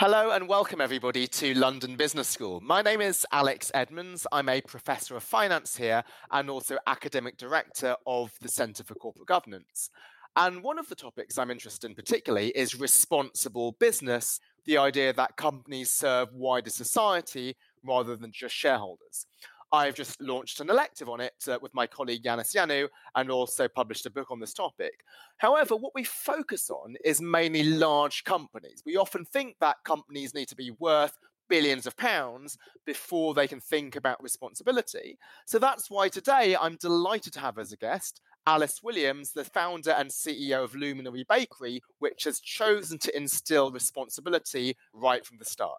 Hello and welcome everybody to London Business School. My name is Alex Edmans. I'm a professor of finance here and also academic director of the Centre for Corporate Governance. And one of the topics I'm interested in particularly is responsible business, the idea that companies serve wider society rather than just shareholders. I've just launched an elective on it uh, with my colleague Ioannis Ioannou and also published a book on this topic. However, what we focus on is mainly large companies. We often think that companies need to be worth billions of pounds before they can think about responsibility. So that's why today I'm delighted to have as a guest Alice Williams, the founder and CEO of Luminary Bakery, which has chosen to instill responsibility right from the start.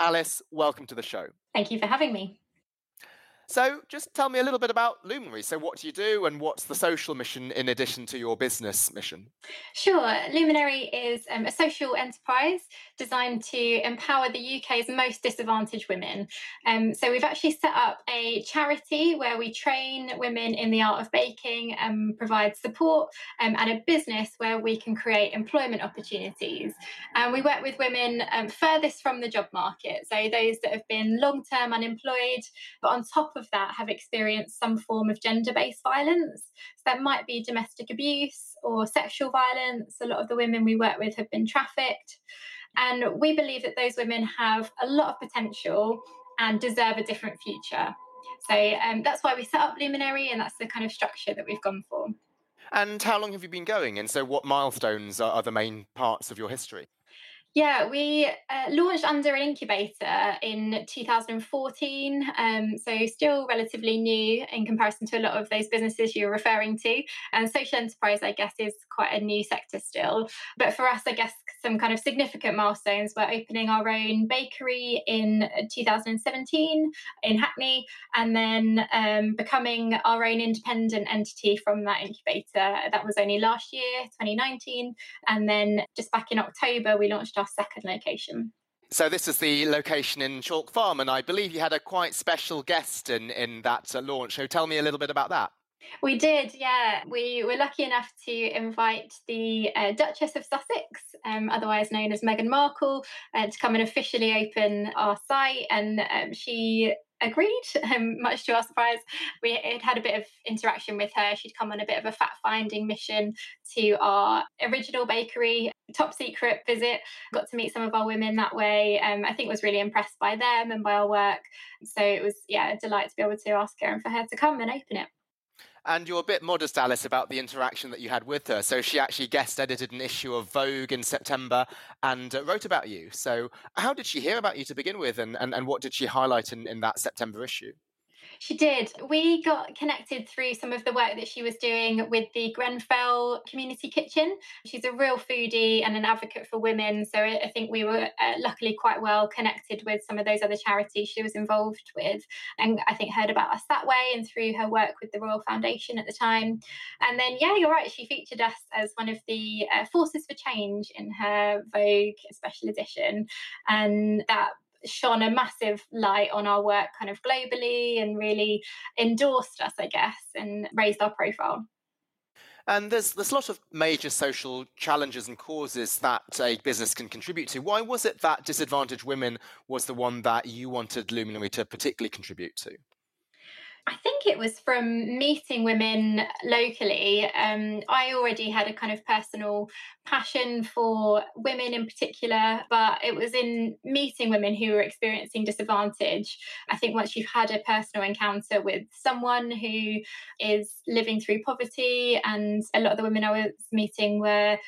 Alice, welcome to the show. Thank you for having me. So, just tell me a little bit about Luminary. So, what do you do, and what's the social mission in addition to your business mission? Sure. Luminary is um, a social enterprise designed to empower the UK's most disadvantaged women. Um, so, we've actually set up a charity where we train women in the art of baking and provide support, um, and a business where we can create employment opportunities. And we work with women um, furthest from the job market, so those that have been long term unemployed, but on top of of that have experienced some form of gender based violence. So that might be domestic abuse or sexual violence. A lot of the women we work with have been trafficked. And we believe that those women have a lot of potential and deserve a different future. So um, that's why we set up Luminary, and that's the kind of structure that we've gone for. And how long have you been going? And so, what milestones are, are the main parts of your history? Yeah, we uh, launched under an incubator in 2014, um, so still relatively new in comparison to a lot of those businesses you're referring to. And social enterprise, I guess, is quite a new sector still. But for us, I guess some kind of significant milestones We're opening our own bakery in 2017 in Hackney, and then um, becoming our own independent entity from that incubator. That was only last year, 2019. And then just back in October, we launched our second location. So this is the location in Chalk Farm, and I believe you had a quite special guest in in that uh, launch. So tell me a little bit about that. We did, yeah. We were lucky enough to invite the uh, Duchess of Sussex, um, otherwise known as Meghan Markle, uh, to come and officially open our site. And um, she agreed, um, much to our surprise. We had had a bit of interaction with her. She'd come on a bit of a fact finding mission to our original bakery, top secret visit. Got to meet some of our women that way. Um, I think was really impressed by them and by our work. So it was, yeah, a delight to be able to ask her and for her to come and open it. And you're a bit modest, Alice, about the interaction that you had with her. So she actually guest edited an issue of Vogue in September and uh, wrote about you. So how did she hear about you to begin with, and, and, and what did she highlight in, in that September issue? She did. We got connected through some of the work that she was doing with the Grenfell Community Kitchen. She's a real foodie and an advocate for women. So I think we were uh, luckily quite well connected with some of those other charities she was involved with. And I think heard about us that way and through her work with the Royal Foundation at the time. And then, yeah, you're right. She featured us as one of the uh, forces for change in her Vogue special edition. And that shone a massive light on our work kind of globally and really endorsed us, I guess, and raised our profile. And there's there's a lot of major social challenges and causes that a business can contribute to. Why was it that disadvantaged women was the one that you wanted Luminary to particularly contribute to? I think it was from meeting women locally. Um, I already had a kind of personal passion for women in particular, but it was in meeting women who were experiencing disadvantage. I think once you've had a personal encounter with someone who is living through poverty, and a lot of the women I was meeting were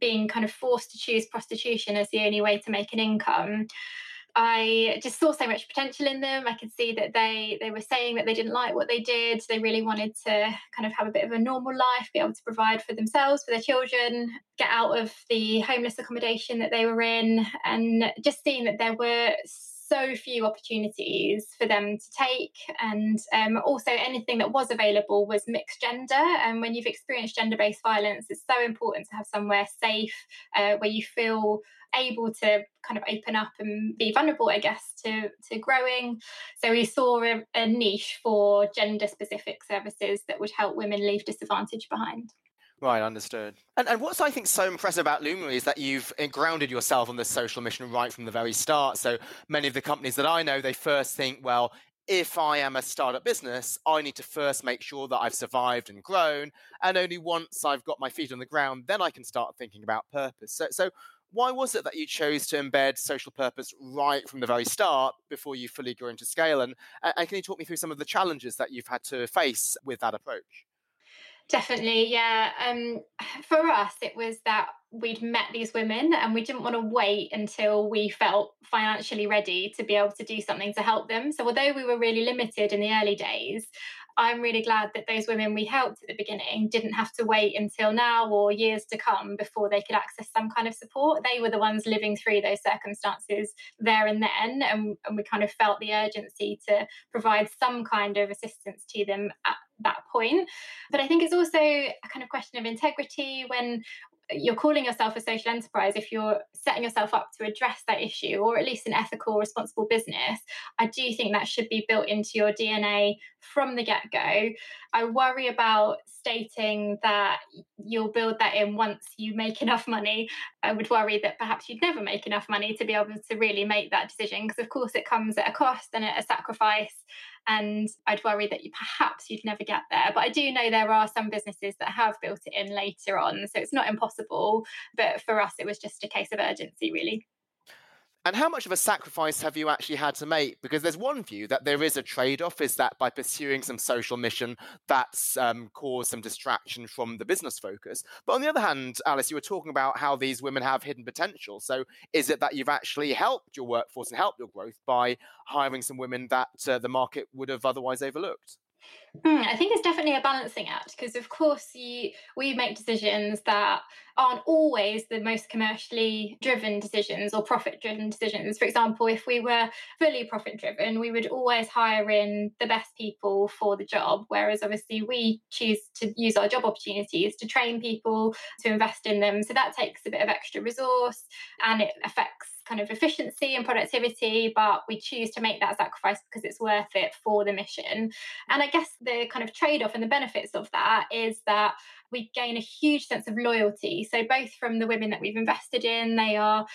being kind of forced to choose prostitution as the only way to make an income. I just saw so much potential in them. I could see that they they were saying that they didn't like what they did. They really wanted to kind of have a bit of a normal life, be able to provide for themselves, for their children, get out of the homeless accommodation that they were in, and just seeing that there were few opportunities for them to take. And um, also, anything that was available was mixed gender. And when you've experienced gender based violence, it's so important to have somewhere safe uh, where you feel able to kind of open up and be vulnerable, I guess, to, to growing. So we saw a, a niche for gender specific services that would help women leave disadvantage behind. Right, understood. And, and what's I think so impressive about Luminary is that you've eh, grounded yourself on this social mission right from the very start. So many of the companies that I know, they first think, well, if I am a startup business, I need to first make sure that I've survived and grown. And only once I've got my feet on the ground, then I can start thinking about purpose. So, so why was it that you chose to embed social purpose right from the very start before you fully grew into scale? And, and can you talk me through some of the challenges that you've had to face with that approach? Definitely, yeah. Um, for us, it was that we'd met these women and we didn't want to wait until we felt financially ready to be able to do something to help them. So, although we were really limited in the early days, I'm really glad that those women we helped at the beginning didn't have to wait until now or years to come before they could access some kind of support. They were the ones living through those circumstances there and then, and, and we kind of felt the urgency to provide some kind of assistance to them at that point. But I think it's also a kind of question of integrity when uh, you're calling yourself a social enterprise if you're setting yourself up to address that issue or at least an ethical responsible business i do think that should be built into your dna from the get-go i worry about stating that you'll build that in once you make enough money i would worry that perhaps you'd never make enough money to be able to really make that decision because of course it comes at a cost and at a sacrifice and I'd worry that you perhaps you'd never get there. But I do know there are some businesses that have built it in later on, so it's not impossible. But for us, it was just a case of urgency, really. And how much of a sacrifice have you actually had to make? Because there's one view that there is a trade off, is that by pursuing some social mission, that's um, caused some distraction from the business focus. But on the other hand, Alice, you were talking about how these women have hidden potential. So is it that you've actually helped your workforce and helped your growth by hiring some women that uh, the market would have otherwise overlooked? Mm, I think it's definitely a balancing act because, of course, you, we make decisions that aren't always the most commercially driven decisions or profit driven decisions. For example, if we were fully profit driven, we would always hire in the best people for the job. Whereas, obviously, we choose to use our job opportunities to train people, to invest in them. So that takes a bit of extra resource and it affects kind of efficiency and productivity, but we choose to make that sacrifice because it's worth it for the mission. And I guess the kind of trade off and the benefits of that is that we gain a huge sense of loyalty. So, both from the women that we've invested in, they are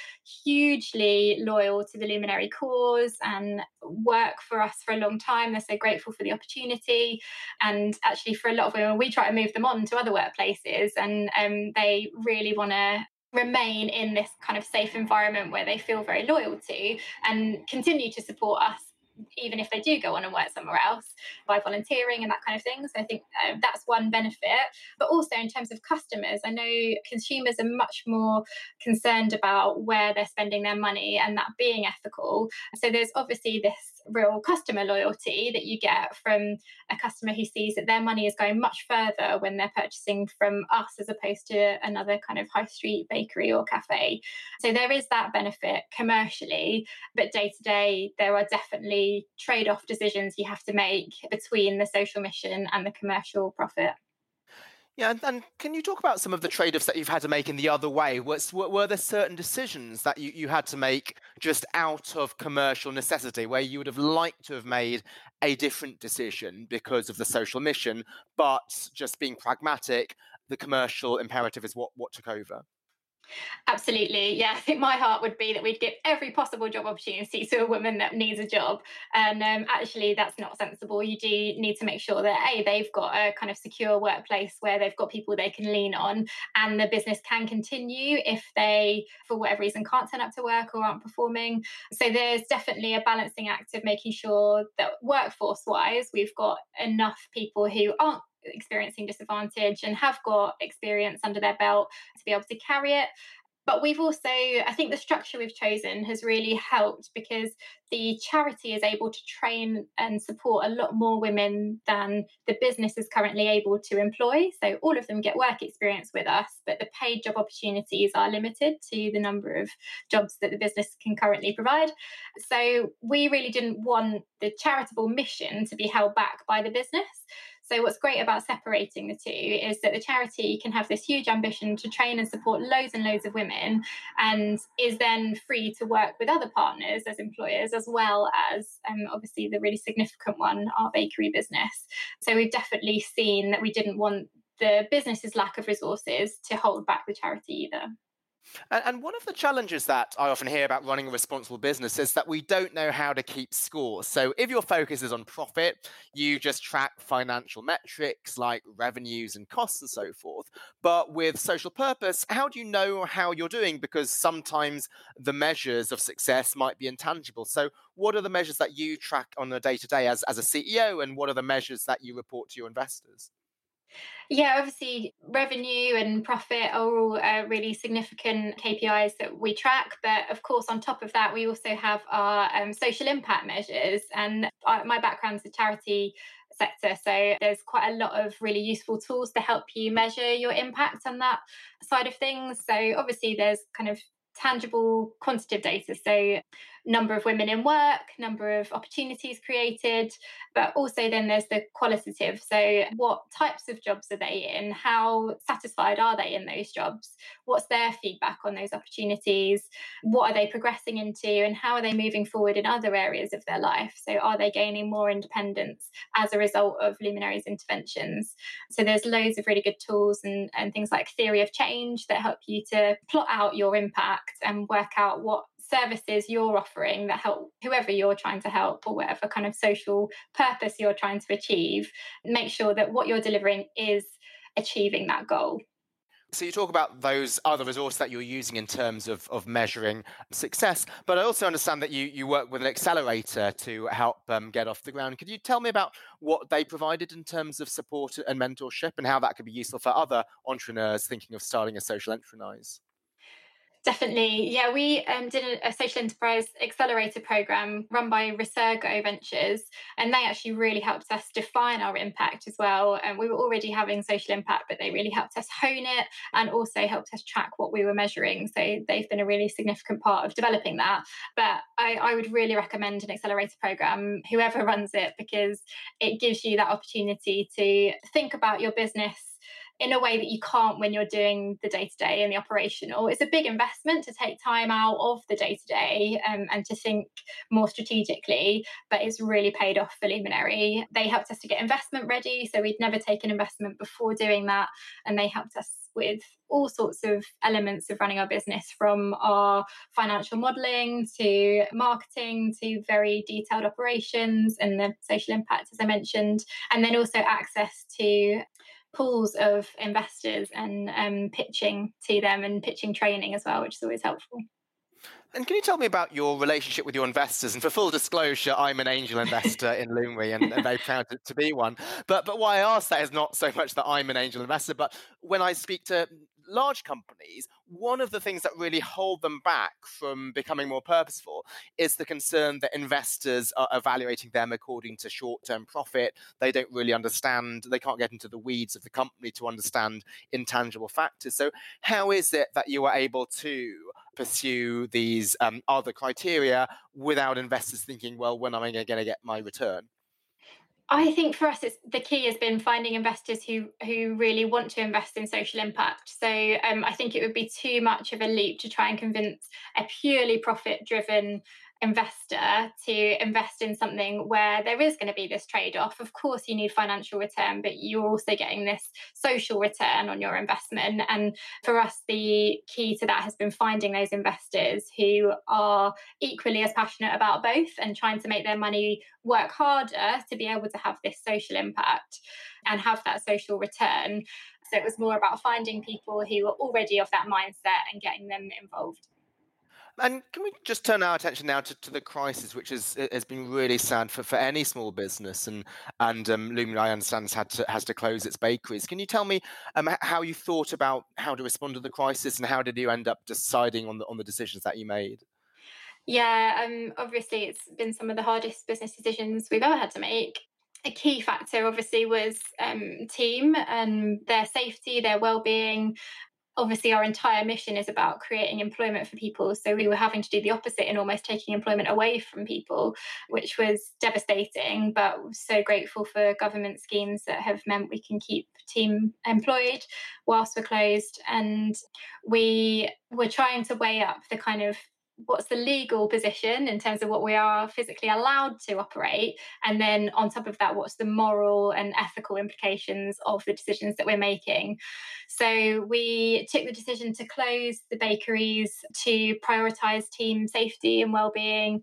hugely loyal to the Luminary cause and work for us for a long time. They're so grateful for the opportunity. And actually, for a lot of women, we try to move them on to other workplaces, and um, they really want to remain in this kind of safe environment where they feel very loyal to and continue to support us even if they do go on and work somewhere else by volunteering and that kind of thing. So I think uh, that's one benefit. But also in terms of customers, I know consumers are much more concerned about where they're spending their money and that being ethical. So there's obviously this real customer loyalty that you get from a customer who sees that their money is going much further when they're purchasing from us as opposed to another kind of high street bakery or cafe. So there is that benefit commercially, but day to day, there are definitely trade off decisions you have to make between the social mission and the commercial profit. Yeah, and, and, can you talk about some of the trade offs that you've had to make in the other way? Was, were there certain decisions that you, you had to make just out of commercial necessity where you would have liked to have made a different decision because of the social mission, but just being pragmatic, the commercial imperative is what, what took over? Absolutely. Yeah, I think my heart would be that we'd give every possible job opportunity to a woman that needs a job. And um, actually, that's not sensible. You do need to make sure that, A, they've got a kind of secure workplace where they've got people they can lean on and the business can continue if they, for whatever reason, can't turn up to work or aren't performing. So there's definitely a balancing act of making sure that workforce wise, we've got enough people who aren't experiencing disadvantage and have got experience under their belt to be able to carry it. But we've also, I think the structure we've chosen has really helped because the charity is able to train and support a lot more women than the business is currently able to employ. So all of them get work experience with us, but the paid job opportunities are limited to the number of jobs that the business can currently provide. So we really didn't want the charitable mission to be held back by the business. So, what's great about separating the two is that the charity can have this huge ambition to train and support loads and loads of women and is then free to work with other partners as employers, as well as um, obviously the really significant one, our bakery business. So, we've definitely seen that we didn't want the business's lack of resources to hold back the charity either. And, one of the challenges that I often hear about running a responsible business is that we don't know how to keep score. So, if your focus is on profit, you just track financial metrics like revenues and costs and so forth. But with social purpose, how do you know how you're doing? Because sometimes the measures of success might be intangible. So, what are the measures that you track on a day to day as a CEO, and what are the measures that you report to your investors? Yeah, obviously, revenue and profit are all uh, really significant KPIs that we track. But of course, on top of that, we also have our um, social impact measures. And I, my background's a charity sector. So there's quite a lot of really useful tools to help you measure your impact on that side of things. So obviously, there's kind of tangible quantitative data. So number of women in work, number of opportunities created, but also then there's the qualitative. So, what types of jobs are they in? How satisfied are they in those jobs? What's their feedback on those opportunities? What are they progressing into? And how are they moving forward in other areas of their life? So, are they gaining more independence as a result of Luminary's interventions? So, there's loads of really good tools and, and things like theory of change that help you to plot out your impact and work out what services you're offering that help whoever you're trying to help or whatever kind of social purpose you're trying to achieve, make sure that what you're delivering is achieving that goal. So you talk about those other resources that you're using in terms of, of measuring success, but I also understand that you, you work with an accelerator to help um, get off the ground. Could you tell me about what they provided in terms of support and mentorship and how that could be useful for other entrepreneurs thinking of starting a social enterprise? Definitely. Yeah, we um, did a, social enterprise accelerator program run by Resurgo Ventures, and they actually really helped us define our impact as well. And we were already having social impact, but they really helped us hone it and also helped us track what we were measuring. So they've been a really significant part of developing that. But I, I would really recommend an accelerator program, whoever runs it, because it gives you that opportunity to think about your business in a way that you can't when you're doing the day to day and the operational. It's a big investment to take time out of the day to day and to think more strategically, but it's really paid off for Luminary. They helped us to get investment ready, so we'd never taken investment before doing that, and they helped us with all sorts of elements of running our business from our financial modeling to marketing to very detailed operations and the social impact as i mentioned and then also access to pools of investors and um, pitching to them and pitching training as well, which is always helpful. And can you tell me about your relationship with your investors? And for full disclosure, I'm an angel investor in Luminary and, and very proud to, to, be one. But but why I ask that is not so much that I'm an angel investor, but when I speak to large companies, one of the things that really hold them back from becoming more purposeful is the concern that investors are evaluating them according to short term profit. They don't really understand, they can't get into the weeds of the company to understand intangible factors. So, how is it that you are able to pursue these um, other criteria without investors thinking, well, when am I going to get my return? I think for us, the key has been finding investors who who really want to invest in social impact. So um, I think it would be too much of a leap to try and convince a purely profit driven investor to invest in something where there is going to be this trade off. Of course, you need financial return, but you're also getting this social return on your investment. And for us, the key to that has been finding those investors who are equally as passionate about both and trying to make their money work harder to be able to have this social impact and have that social return. So it was more about finding people who are already of that mindset and getting them involved. And can we just turn our attention now to, to the crisis, which has has been really sad for, for any small business, and and um, Luminary, I understand, has had to has to close its bakeries. Can you tell me um, how you thought about how to respond to the crisis, and how did you end up deciding on the on the decisions that you made? Yeah, um, obviously, it's been some of the hardest business decisions we've ever had to make. A key factor, obviously, was um, team and their safety, their well-being, obviously our entire mission is about creating employment for people. So we were having to do the opposite and almost taking employment away from people which was devastating but so grateful for government schemes that have meant we can keep team employed whilst we're closed. And we were trying to weigh up the kind of what's the legal position in terms of what we are physically allowed to operate? And then on top of that what's the moral and ethical implications of the decisions that we're making? So we took the decision to close the bakeries to prioritize team safety and well-being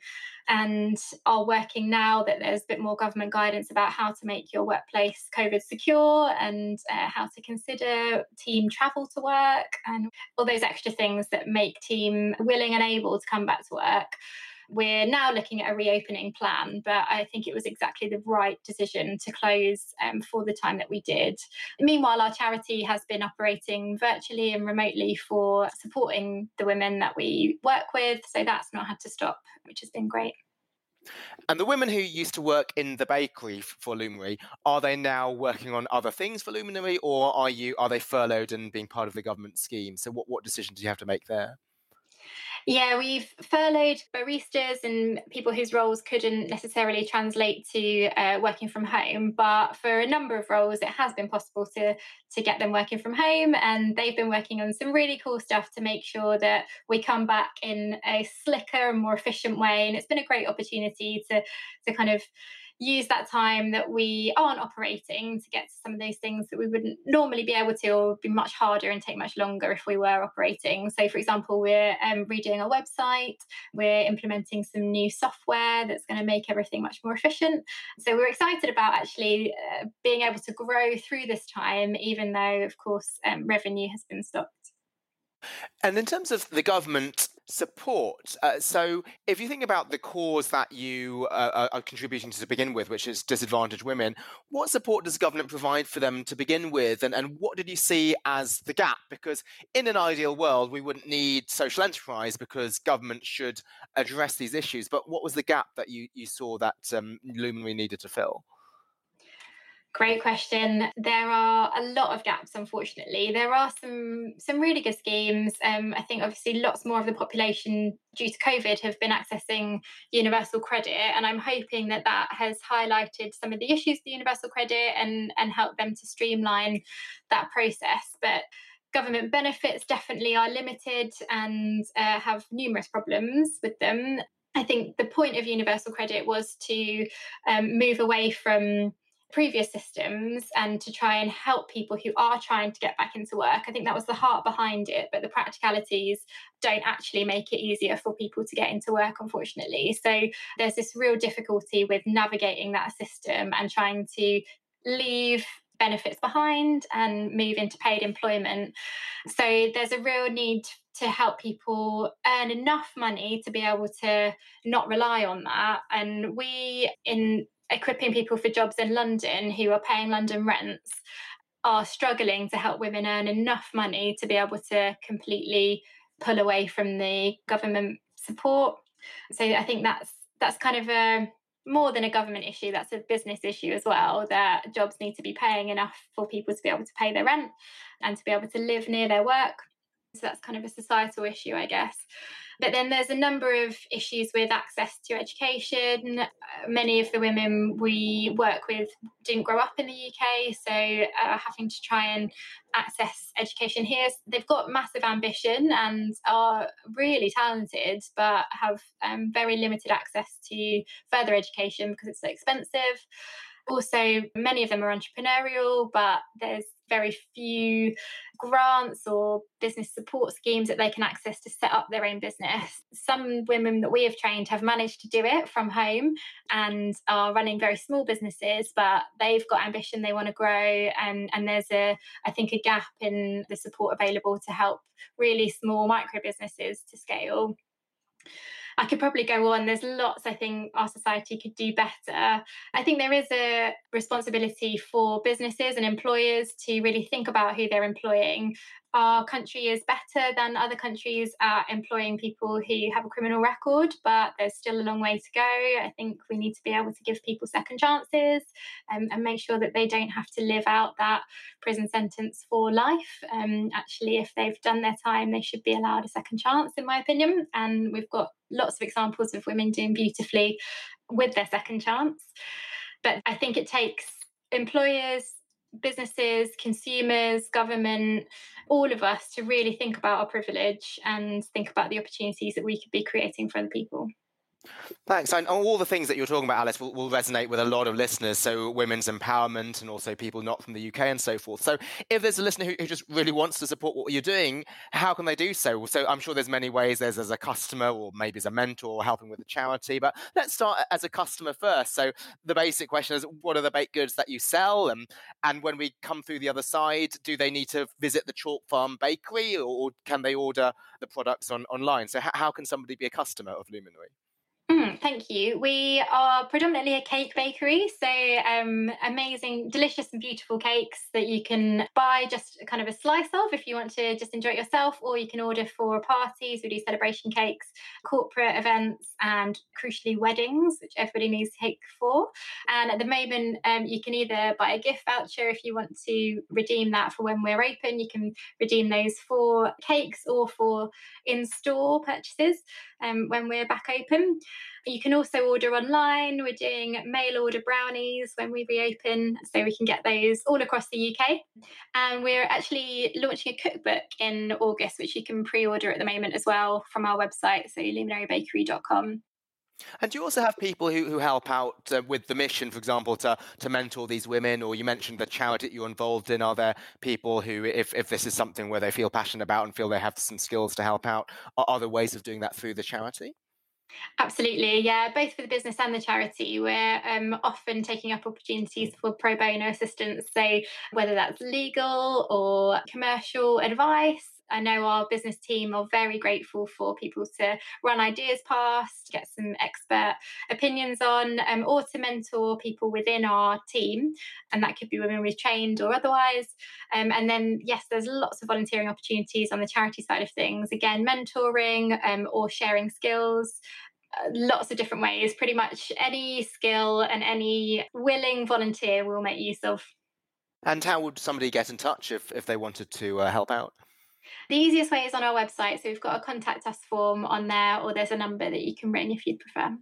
and are working now that there's a bit more government guidance about how to make your workplace COVID secure and uh, how to consider team travel to work and all those extra things that make team willing and able to come back to work. We're now looking at a reopening plan, but I think it was exactly the right decision to close um, for the time that we did. Meanwhile, our charity has been operating virtually and remotely for supporting the women that we work with. So that's not had to stop, which has been great. And the women who used to work in the bakery for Luminary, are they now working on other things for Luminary, or are you are they furloughed and being part of the government scheme? So, what what decision do you have to make there? Yeah, we've furloughed baristas and people whose roles couldn't necessarily translate to uh, working from home. But for a number of roles, it has been possible to to get them working from home, and they've been working on some really cool stuff to make sure that we come back in a slicker and more efficient way. And it's been a great opportunity to to kind of use that time that we aren't operating to get to some of those things that we wouldn't normally be able to or be much harder and take much longer if we were operating. So, for example, we're um, redoing our website, we're implementing some new software that's going to make everything much more efficient. So, we're excited about actually uh, being able to grow through this time, even though, of course, um, revenue has been stopped. And in terms of the government support, uh, so if you think about the cause that you uh, are contributing to to begin with, which is disadvantaged women, what support does government provide for them to begin with? And, and what did you see as the gap? Because in an ideal world, we wouldn't need social enterprise because government should address these issues. But what was the gap that you, you saw that um, Luminary needed to fill? Great question. There are a lot of gaps, unfortunately. There are some some really good schemes. Um, I think obviously lots more of the population due to COVID have been accessing universal credit, and I'm hoping that that has highlighted some of the issues with universal credit and and helped them to streamline that process. But government benefits definitely are limited and uh, have numerous problems with them. I think the point of universal credit was to um, move away from previous systems and to try and help people who are trying to get back into work. I think that was the heart behind it, but the practicalities don't actually make it easier for people to get into work, unfortunately. So there's this real difficulty with navigating that system and trying to leave benefits behind and move into paid employment. So there's a real need to help people earn enough money to be able to not rely on that. And we in equipping people for jobs in London who are paying London rents are struggling to help women earn enough money to be able to completely pull away from the government support. So I think that's that's kind of a more than a government issue, that's a business issue as well, that jobs need to be paying enough for people to be able to pay their rent and to be able to live near their work. So that's kind of a societal issue, I guess. But then there's a number of issues with access to education. Uh, many of the women we work with didn't grow up in the UK, so uh, having to try and access education here. They've got massive ambition and are really talented, but have um, very limited access to further education because it's so expensive. Also, many of them are entrepreneurial, but there's very few grants or business support schemes that they can access to set up their own business. Some women that we have trained have managed to do it from home and are running very small businesses, but they've got ambition, they want to grow, and, and there's a, I think, a gap in the support available to help really small micro businesses to scale. I could probably go on. There's lots I think our society could do better. I think there is a responsibility for businesses and employers to really think about who they're employing our country is better than other countries at employing people who have a criminal record, but there's still a long way to go. I think we need to be able to give people second chances um, and make sure that they don't have to live out that prison sentence for life. Um, actually, if they've done their time, they should be allowed a second chance, in my opinion. And we've got lots of examples of women doing beautifully with their second chance. But I think it takes employers businesses, consumers, government, all of us to really think about our privilege and think about the opportunities that we could be creating for other people. Thanks. And all the things that you're talking about, Alice, will, will, resonate with a lot of listeners. So, women's empowerment and also people not from the UK and so forth. So, if there's a listener who, who, just really wants to support what you're doing, how can they do so? So, I'm sure there's many ways. There's as a customer, or maybe as a mentor, or helping with a charity. But let's start as a customer first. So, the basic question is what are the baked goods that you sell? And, and when we come through the other side, do they need to visit the Chalk Farm bakery or, can they order the products on, online? So, how, how can somebody be a customer of Luminary? Mm, thank you. We are predominantly a cake bakery, so um, amazing, delicious, and beautiful cakes that you can buy just kind of a slice of if you want to just enjoy it yourself, or you can order for parties. We do celebration cakes, corporate events, and crucially weddings, which everybody needs cake for. And at the moment, um, you can either buy a gift voucher if you want to redeem that for when we're open. You can redeem those for cakes or for in-store purchases um, when we're back open. You can also order online. We're doing mail order brownies when we reopen, so we can get those all across the UK. And we're actually launching a cookbook in August, which you can pre order at the moment as well from our website, so luminarybakery.com. And do you also have people who, who help out uh, with the mission, for example, to, to mentor these women? Or you mentioned the charity you're involved in. Are there people who, if, if this is something where they feel passionate about and feel they have some skills to help out, are, are there ways of doing that through the charity? Absolutely, yeah. Both for the business and the charity, we're um, often taking up opportunities for pro bono assistance. So, whether that's legal or commercial advice, I know our business team are very grateful for people to run ideas past, get some expert opinions on, um, or to mentor people within our team. And that could be women we've trained or otherwise. Um, and then, yes, there's lots of volunteering opportunities on the charity side of things. Again, mentoring um, or sharing skills uh, lots of different ways. Pretty much any skill and any willing volunteer will make use of. And how would somebody get in touch if, if they wanted to uh, help out? The easiest way is on our website. So we've got a contact us form on there, or there's a number that you can ring if you'd prefer.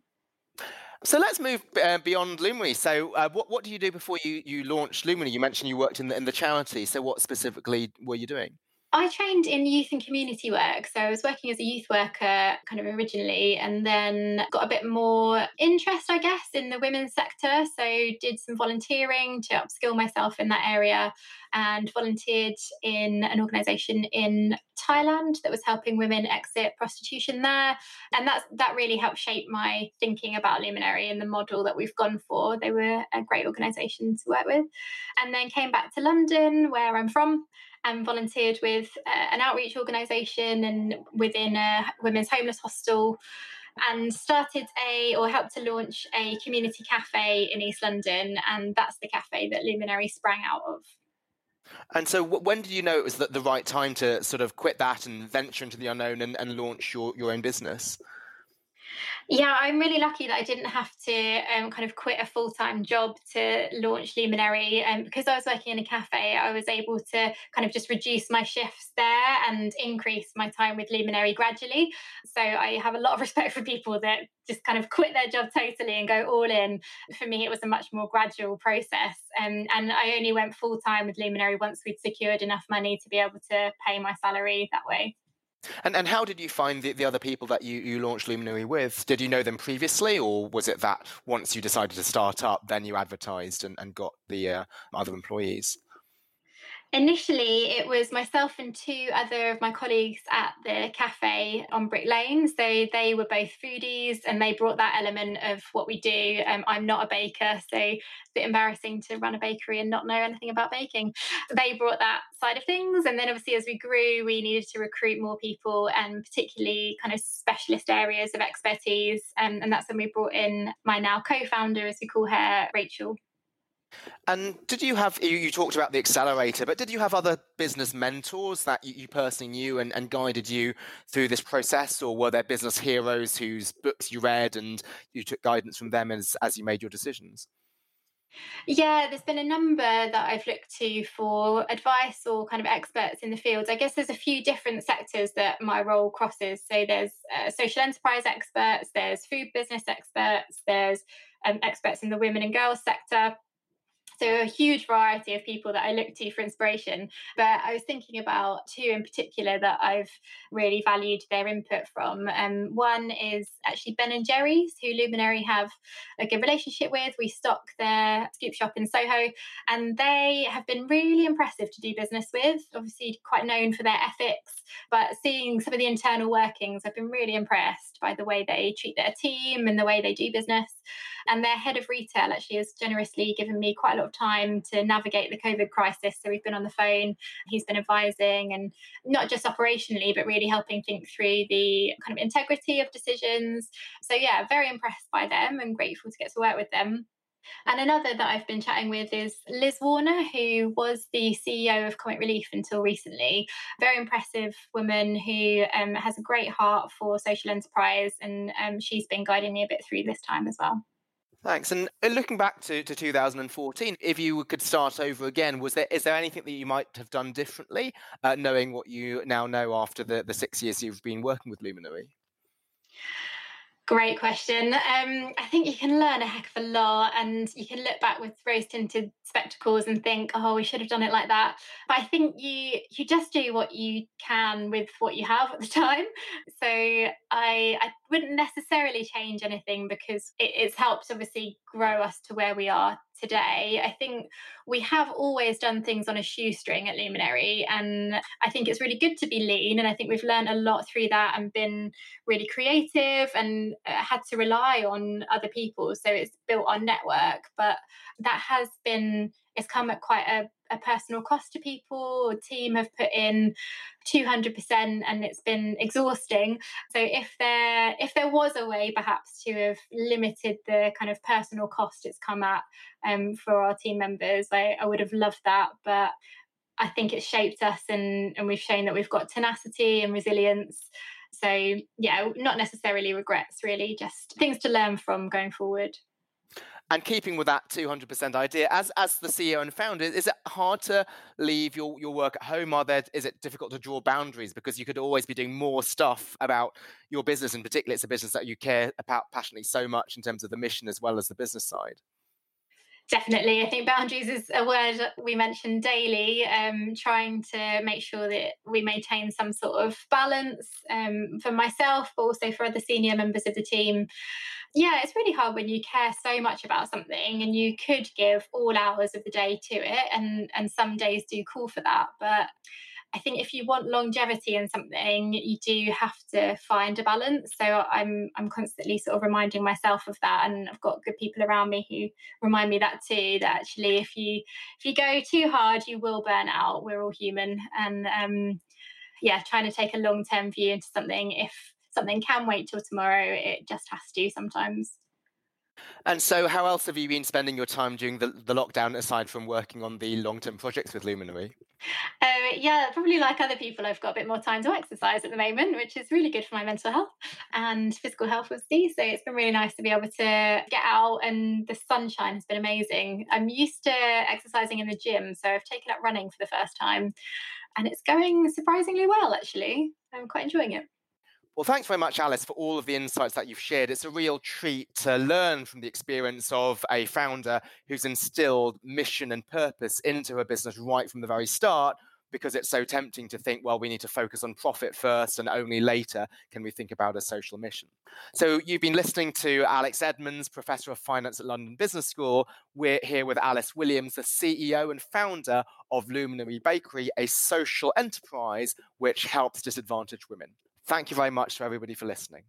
So let's move uh, beyond Luminary. So, uh, what what do you do before you you launched Luminary? You mentioned you worked in the in the charity. So, what specifically were you doing? I trained in youth and community work. So I was working as a youth worker kind of originally and then got a bit more interest, I guess, in the women's sector. So did some volunteering to upskill myself in that area and volunteered in an organisation in Thailand that was helping women exit prostitution there. And that's that really helped shape my thinking about Luminary and the model that we've gone for. They were a great organisation to work with. And then came back to London, where I'm from and volunteered with uh, an outreach organisation and within a women's homeless hostel and started a or helped to launch a community cafe in East London and that's the cafe that Luminary sprang out of. And so, when did you know it was the, the right time to sort of quit that and venture into the unknown and, and launch your, your own business? Yeah, I'm really lucky that I didn't have to um, kind of quit a full time job to launch Luminary. And um, because I was working in a cafe, I was able to kind of just reduce my shifts there and increase my time with Luminary gradually. So I have a lot of respect for people that just kind of quit their job totally and go all in. For me, it was a much more gradual process. Um, and I only went full time with Luminary once we'd secured enough money to be able to pay my salary that way. And and how did you find the, the other people that you, you launched Luminary with? Did you know them previously, or was it that once you decided to start up, then you advertised and, and got the uh, other employees? Initially, it was myself and two other of my colleagues at the cafe on Brick Lane. So they were both foodies and they brought that element of what we do. Um, I'm not a baker, so a bit embarrassing to run a bakery and not know anything about baking. They brought that side of things. And then obviously, as we grew, we needed to recruit more people and particularly kind of specialist areas of expertise. Um, and that's when we brought in my now co founder, as we call her, Rachel. And did you have, you, talked about the accelerator, but did you have other business mentors that you, you personally knew and, and, guided you through this process? Or were there business heroes whose books you read and you took guidance from them as, as you made your decisions? Yeah, there's been a number that I've looked to for advice or kind of experts in the field. I guess there's a few different sectors that my role crosses. So there's uh, social enterprise experts, there's food business experts, there's um, experts in the women and girls sector So, a huge variety of people that I look to for inspiration. But I was thinking about two in particular that I've really valued their input from. Um, one is actually Ben and Jerry's, who Luminary have a good relationship with. We stock their scoop shop in Soho, and they have been really impressive to do business with. Obviously, quite known for their ethics, but seeing some of the internal workings, I've been really impressed by the way they treat their team and the way they do business. And their head of retail actually has generously given me quite a lot of time to navigate the COVID crisis. So we've been on the phone, he's been advising and not just operationally, but really helping think through the kind of integrity of decisions. So, yeah, very impressed by them and grateful to get to work with them. And another that I've been chatting with is Liz Warner, who was the CEO of Comic Relief until recently. Very impressive woman who um, has a great heart for social enterprise, and um, she's been guiding me a bit through this time as well. Thanks. And uh, looking back to, to 2014, if you could start over again, was there is there anything that you might have done differently, uh, knowing what you now know after the, the six years you've been working with Luminary? Great question. Um, I think you can learn a heck of a lot, and you can look back with rose tinted spectacles and think, "Oh, we should have done it like that." But I think you you just do what you can with what you have at the time. So I I wouldn't necessarily change anything because it, it's helped obviously grow us to where we are today. I think we have always done things on a shoestring at Luminary, and I think it's really good to be lean. And I think we've learned a lot through that and been really creative and uh, had to rely on other people. So it's built our network, but that has been it's come at quite a, a personal cost to people. Team have put in 200% and it's been exhausting. So if there if there was a way perhaps to have limited the kind of personal cost it's come at um, for our team members, I, I would have loved that. But I think it's shaped us and, and we've shown that we've got tenacity and resilience. So yeah, not necessarily regrets, really, just things to learn from going forward. And keeping with that 200% idea, as as the CEO and founder, is it hard to leave your, your work at home? Are there is it difficult to draw boundaries because you could always be doing more stuff about your business, in particular, it's a business that you care about passionately so much in terms of the mission as well as the business side. Definitely. I think boundaries is a word we mention daily, um, trying to make sure that we maintain some sort of balance um, for myself, but also for other senior members of the team. Yeah, it's really hard when you care so much about something and you could give all hours of the day to it, and, and some days do call for that. But I think if you want longevity in something, you do have to find a balance. So I'm I'm constantly sort of reminding myself of that, and I've got good people around me who remind me that too. That actually, if you if you go too hard, you will burn out. We're all human, and um, yeah, trying to take a long term view into something. If something can wait till tomorrow, it just has to sometimes. And so, how else have you been spending your time during the, the lockdown aside from working on the long term projects with Luminary? Uh, yeah, probably like other people, I've got a bit more time to exercise at the moment, which is really good for my mental health and physical health, obviously. So it's been really nice to be able to get out, and the sunshine has been amazing. I'm used to exercising in the gym, so I've taken up running for the first time, and it's going surprisingly well, actually. I'm quite enjoying it. Well, thanks very much, Alice, for all of the insights that you've shared. It's a real treat to learn from the experience of a founder who's instilled mission and purpose into her business right from the very start, because it's so tempting to think, well, we need to focus on profit first and only later can we think about a social mission. So you've been listening to Alex Edmans, Professor of Finance at London Business School. We're here with Alice Williams, the CEO and founder of Luminary Bakery, a social enterprise which helps disadvantaged women. Thank you very much to everybody for listening.